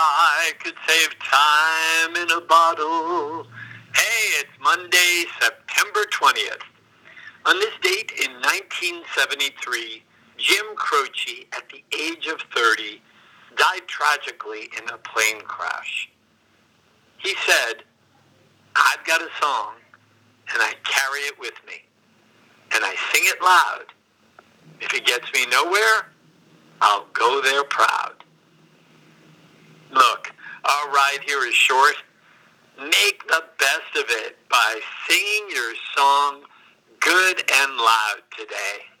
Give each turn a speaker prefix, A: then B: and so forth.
A: I could save time in a bottle. Hey, it's Monday, September 20th. On this date in 1973, Jim Croce, at the age of 30, died tragically in a plane crash. He said, I've got a song, and I carry it with me, and I sing it loud. If it gets me nowhere, I'll go there proud. Our ride here is short. Make the best of it by singing your song good and loud today.